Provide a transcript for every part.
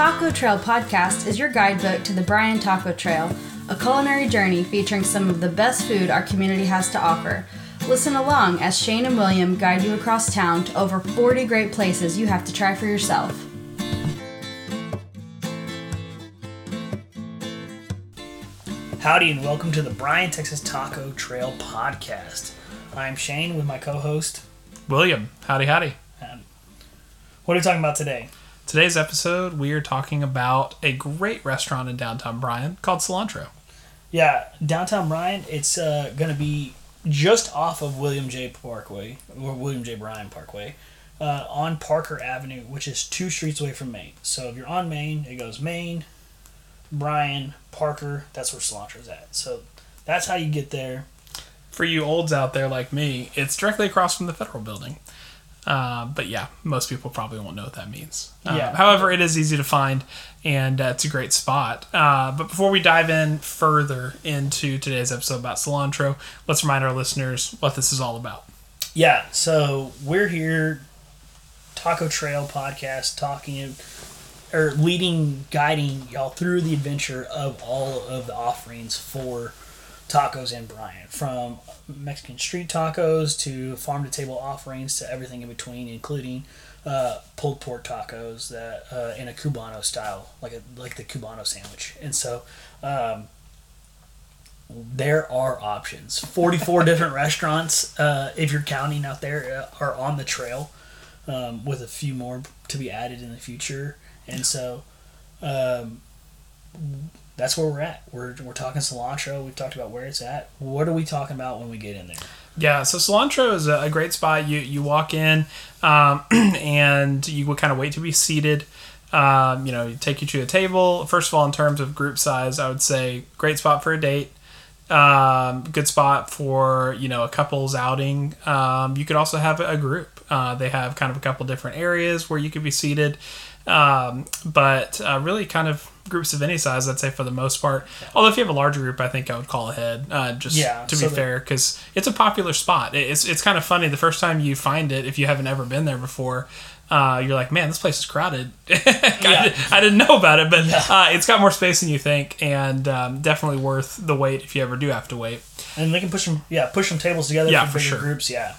Taco Trail podcast is your guidebook to the Bryan Taco Trail, a culinary journey featuring some of the best food our community has to offer. Listen along as Shane and William guide you across town to over 40 great places you have to try for yourself. Howdy, and welcome to the Bryan, Texas Taco Trail podcast. I'm Shane with my co host. William, howdy, howdy. What are we talking about today? Today's episode, we are talking about a great restaurant in downtown Bryan called Cilantro. Yeah, downtown Bryan, it's uh, going to be just off of William J. Parkway, or William J. Bryan Parkway, uh, on Parker Avenue, which is two streets away from Main. So if you're on Main, it goes Main, Bryan, Parker, that's where Cilantro's at. So that's how you get there. For you olds out there like me, it's directly across from the federal building. Uh, but yeah, most people probably won't know what that means. Uh, Yeah. However, it is easy to find, and uh, it's a great spot. Uh, but before we dive in further into today's episode about cilantro, let's remind our listeners what this is all about. Yeah, so we're here, Taco Trail podcast, talking or leading, guiding y'all through the adventure of all of the offerings for tacos in Bryan, from Mexican street tacos to farm to table offerings to everything in between, including uh, pulled pork tacos that uh, in a cubano style, like a like the cubano sandwich, and so. Um, there are options. 44 different restaurants, uh, if you're counting out there, uh, are on the trail, um, with a few more to be added in the future. And so um, that's where we're at. We're, we're talking cilantro. We've talked about where it's at. What are we talking about when we get in there? Yeah, so cilantro is a, great spot. You you walk in, um, and you would kind of wait to be seated. Um, you know, you take you to a table. First of all, in terms of group size, I would say great spot for a date. Um, good spot for you know a couple's outing. Um, you could also have a group. Uh, they have kind of a couple different areas where you could be seated, um, but uh, really kind of groups of any size. I'd say for the most part. Although if you have a larger group, I think I would call ahead. Uh, just Yeah, to be the- fair, because it's a popular spot. It's it's kind of funny the first time you find it if you haven't ever been there before. Uh, you're like, man, this place is crowded. I, I didn't know about it, but uh, it's got more space than you think, and um, definitely worth the wait if you ever do have to wait. And they can push them, yeah, push them tables together Yeah, for for bigger sure. groups. Yeah.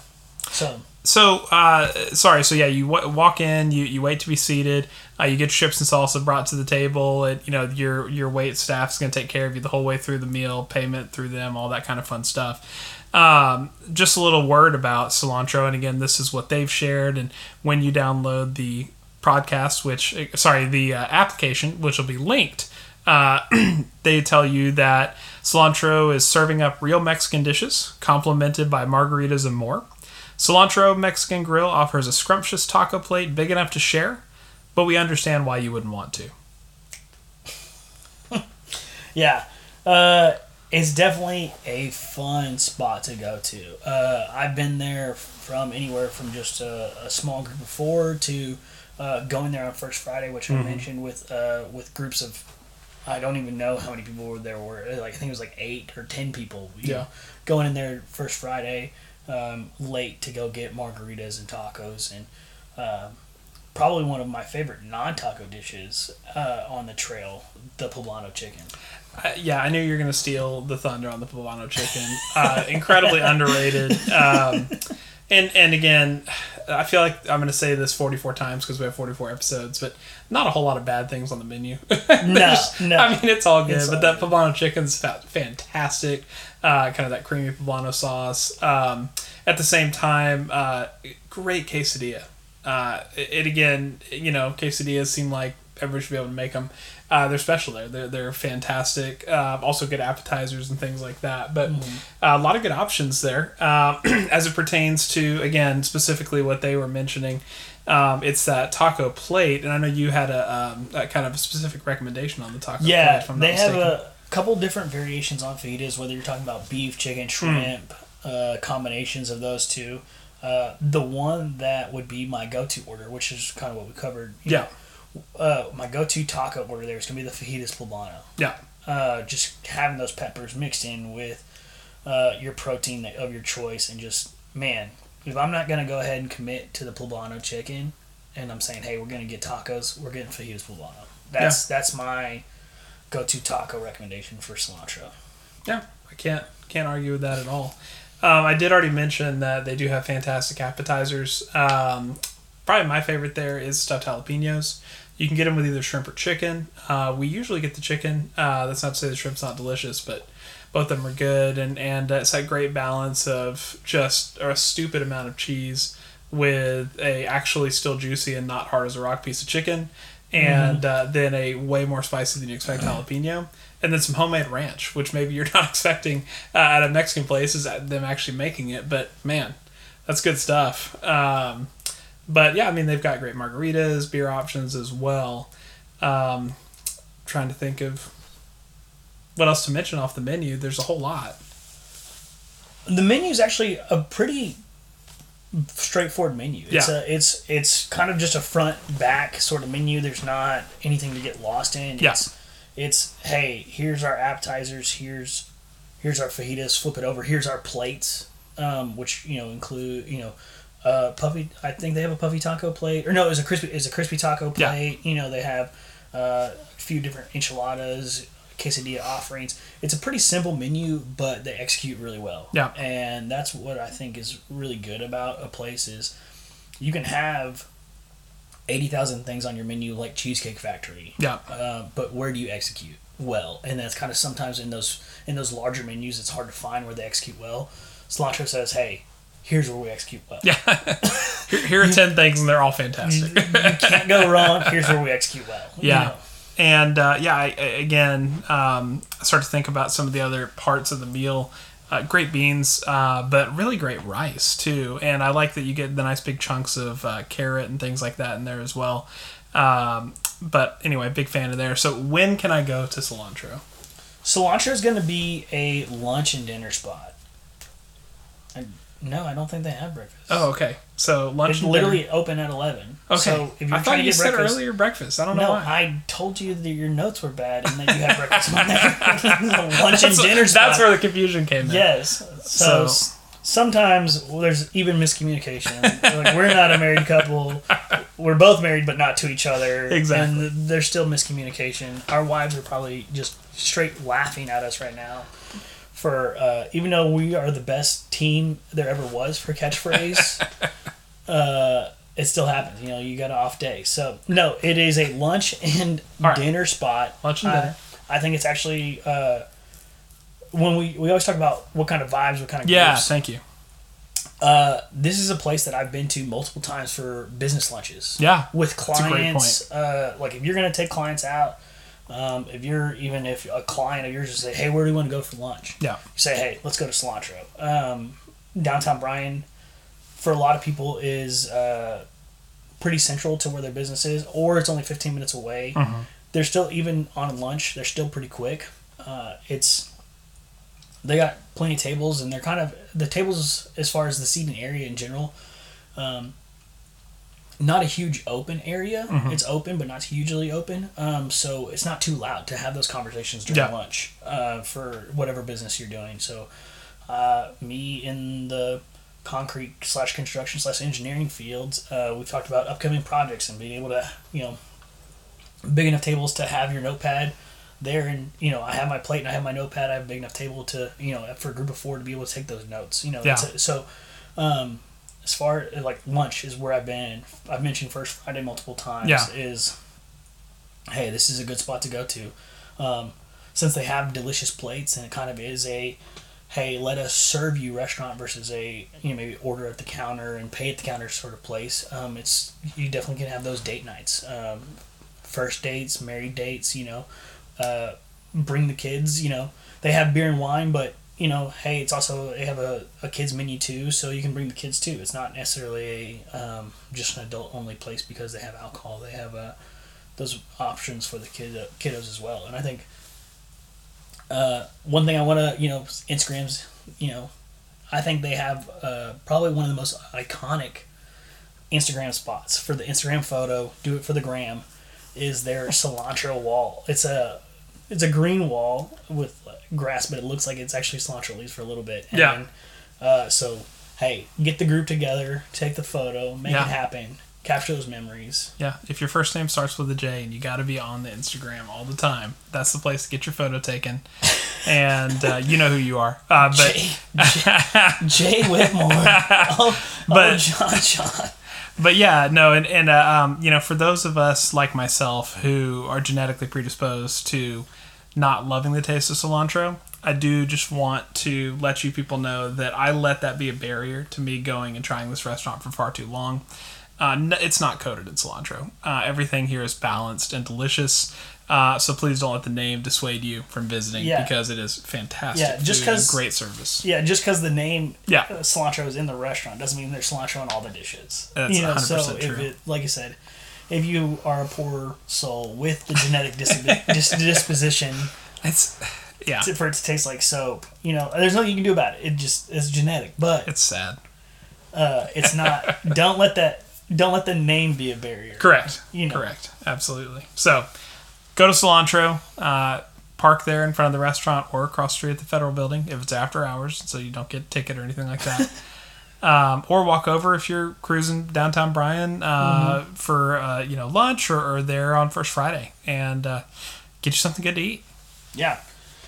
So So, uh, sorry. So yeah, you w- walk in, you, you wait to be seated. Uh, you get chips and salsa brought to the table, and you know your your wait staff's going to take care of you the whole way through the meal, payment through them, all that kind of fun stuff. Um, just a little word about cilantro, and again, this is what they've shared. And when you download the podcast, which eh, sorry, the uh, application, which will be linked, uh, they tell you that cilantro is serving up real Mexican dishes, complemented by margaritas and more. Cilantro Mexican Grill offers a scrumptious taco plate big enough to share, but we understand why you wouldn't want to. Yeah, uh, it's definitely a fun spot to go to. Uh, I've been there from anywhere from just a, a small group of four to uh, going there on First Friday, which I mentioned with uh, with groups of I don't even know how many people were there. Were like I think it was like eight or ten people. you Yeah. know, going in there First Friday um, late to go get margaritas and tacos and. Um, Probably one of my favorite non-taco dishes uh, on the trail, the poblano chicken. Uh, yeah, I knew you were going to steal the thunder on the poblano chicken. Uh, incredibly underrated. Um, and and again, I feel like I'm going to say this 44 times because we have 44 episodes, but not a whole lot of bad things on the menu. No, no. I mean, it's all good, It's but all that good. poblano chicken's fa- fantastic. Uh, kind of that creamy poblano sauce. Um, at the same time, uh, great quesadilla. Uh, it, it again, you know, quesadillas seem like everybody should be able to make them. Uh, they're special there. They're, they're fantastic. Uh, also good appetizers and things like that. But Mm-hmm. uh, a lot of good options there uh, as it pertains to again specifically what they were mentioning. Um, it's that taco plate, and I know you had a, um, a kind of a specific recommendation on the taco plate. Yeah, if I'm they have a couple different variations on fajitas, whether you're talking about beef, chicken, shrimp, uh, combinations of those two. Uh, the one that would be my go-to order, which is kind of what we covered. yeah, know, uh, my go-to taco order there is going to be the fajitas poblano. yeah, Uh, just having those peppers mixed in with uh, your protein of your choice, and just man, if I'm not going to go ahead and commit to the poblano chicken, and I'm saying, hey, we're going to get tacos, we're getting fajitas poblano. That's that's my go-to taco recommendation for cilantro. Yeah, I can't can't argue with that at all. Um, I did already mention that they do have fantastic appetizers. Um, probably my favorite there is stuffed jalapenos. You can get them with either shrimp or chicken. Uh, we usually get the chicken. Uh, that's not to say the shrimp's not delicious, but both of them are good, and and it's that great balance of just a stupid amount of cheese with a actually still juicy and not hard as a rock piece of chicken, and uh, then a way more spicy than you expect jalapeno, and then some homemade ranch, which maybe you're not expecting uh, at a Mexican place is them actually making it, but man, that's good stuff. Um, but yeah, I mean they've got great margaritas, beer options as well. Um, trying to think of what else to mention off the menu. There's a whole lot. The menu is actually a pretty straightforward menu. It's Yeah. a it's it's kind of just a front back sort of menu. There's not anything to get lost in. Yeah. It's it's hey, here's our appetizers, here's here's our fajitas, flip it over, here's our plates. Um, which, you know, include, you know, uh, puffy I think they have a puffy taco plate. Or no, it's a crispy it's a crispy taco plate. Yeah. You know, they have uh, a few different enchiladas, quesadilla offerings. It's a pretty simple menu, but they execute really well. Yeah. And that's what I think is really good about a place is you can have eighty thousand things on your menu like Cheesecake Factory. Yeah. Uh, but where do you execute well? And that's kind of sometimes in those in those larger menus, it's hard to find where they execute well. Cilantro says, "Hey, here's where we execute well. Yeah. here, here are 10 things and they're all fantastic. you can't go wrong. Here's where we execute well. you Yeah. know. And uh, yeah, I, again, um, I start to think about some of the other parts of the meal. Uh, great beans, uh, but really great rice too. And I like that you get the nice big chunks of uh, carrot and things like that in there as well. Um, but anyway, big fan of there. So when can I go to cilantro? Cilantro is going to be a lunch and dinner spot. I, no, I don't think they have breakfast. Oh, okay. So lunch. It's literally dinner. open at eleven. okay. So if you're I thought you said earlier breakfast. I don't know no, why. I told you that your notes were bad and that you had breakfast on there. lunch and That's, dinner spot. that's where the confusion came in. Yes. So, So- sometimes well, there's even miscommunication. like we're not a married couple. We're both married, but not to each other. Exactly. And there's still miscommunication. Our wives are probably just straight laughing at us right now. For uh, even though we are the best team there ever was for catchphrase, uh, it still happens. You know, you got an off day. So no, it is a lunch and All right. dinner spot. Lunch and dinner. I think it's actually uh, when we we always talk about what kind of vibes, what kind of Yeah. groups. Thank you. Uh, this is a place that I've been to multiple times for business lunches. Yeah. with a great clients. Uh, like if you're gonna take clients out, um, if you're even if a client of yours just say, hey, where do you want to go for lunch? Yeah. Say, hey, let's go to Cilantro. Um, downtown Bryan, for a lot of people, is uh, pretty central to where their business is, or it's only 15 minutes away. Mhm. They're still even on lunch. They're still pretty quick. Uh, it's they got plenty of tables, and they're kind of the tables as far as the seating area in general. Um, not a huge open area. Mhm. It's open, but not hugely open. Um, so it's not too loud to have those conversations during Yeah. lunch uh, for whatever business you're doing. So, uh, me in the concrete slash construction slash engineering fields, uh, we've talked about upcoming projects and being able to, you know, big enough tables to have your notepad there and you know i have my plate and i have my notepad i have a big enough table to you know for a group of four to be able to take those notes you know Yeah. so um as far like lunch is where i've been i've mentioned first friday multiple times Yeah. is hey this is a good spot to go to um since they have delicious plates and it kind of is a hey let us serve you restaurant versus a you know maybe order at the counter and pay at the counter sort of place um it's you definitely can have those date nights um first dates married dates you know uh, bring the kids. You know, they have beer and wine, but you know, hey, it's also they have a, a kids menu too, so you can bring the kids too. It's not necessarily a um, just an adult only place because they have alcohol. They have uh, those options for the kid kiddos as well. And I think uh, one thing I want to you know Instagrams you know I think they have uh, probably one of the most iconic Instagram spots for the Instagram photo. Do it for the gram. Is their cilantro wall? It's a it's a green wall with grass, but it looks like it's actually cilantro leaves for a little bit. And Yeah. Uh, so hey, get the group together, take the photo, make Yeah. it happen. capture those memories. Yeah, if your first name starts with a J and you got to be on the Instagram all the time, that's the place to get your photo taken. And uh, you know who you are. Uh, but Jay, Jay, Jay Whitmore. Oh, But- oh, John John. But yeah, no, and and uh, um, you know, for those of us like myself who are genetically predisposed to not loving the taste of cilantro, I do just want to let you people know that I let that be a barrier to me going and trying this restaurant for far too long. Uh, n- it's not coated in cilantro. Uh, everything here is balanced and delicious. Uh, so please don't let the name dissuade you from visiting Yeah. because it is fantastic. Yeah, just because great service. Yeah, just because the name Yeah. uh, cilantro is in the restaurant doesn't mean there's cilantro in all the dishes. That's you know, 100% so if true. it, like I said, if you are a poor soul with the genetic dis- dis- disposition It's yeah, to, for it to taste like soap, you know, there's nothing you can do about it. It just is genetic, but it's sad. uh, it's not. don't let that. Don't let the name be a barrier. Correct. You know. Correct. Absolutely. So, go to Cilantro, uh, park there in front of the restaurant or across the street at the Federal Building if it's after hours, so you don't get a ticket or anything like that. um, or walk over if you're cruising downtown Bryan uh, Mm-hmm. for uh, you know lunch or, or there on First Friday and uh, get you something good to eat. Yeah.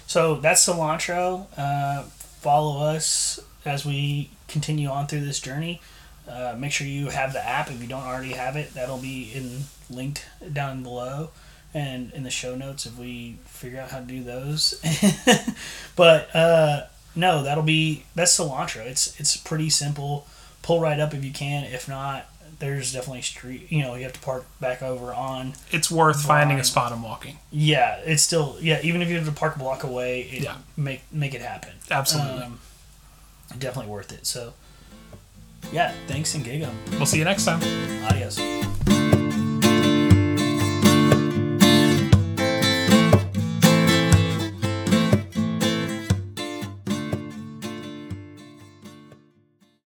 So that's cilantro. Uh, follow us as we continue on through this journey. Uh, make sure you have the app if you don't already have it. That'll be in linked down below and in the show notes if we figure out how to do those. but uh, no, that'll be that's cilantro. It's it's pretty simple. Pull right up if you can. If not, there's definitely street. You know, you have to park back over on It's worth finding a spot and walking. yeah, it's still yeah. Even if you have to park a block away, it, Yeah. make make it happen. Absolutely. Um, definitely worth it. So, yeah, thanks and gig 'em. We'll see you next time. Adios.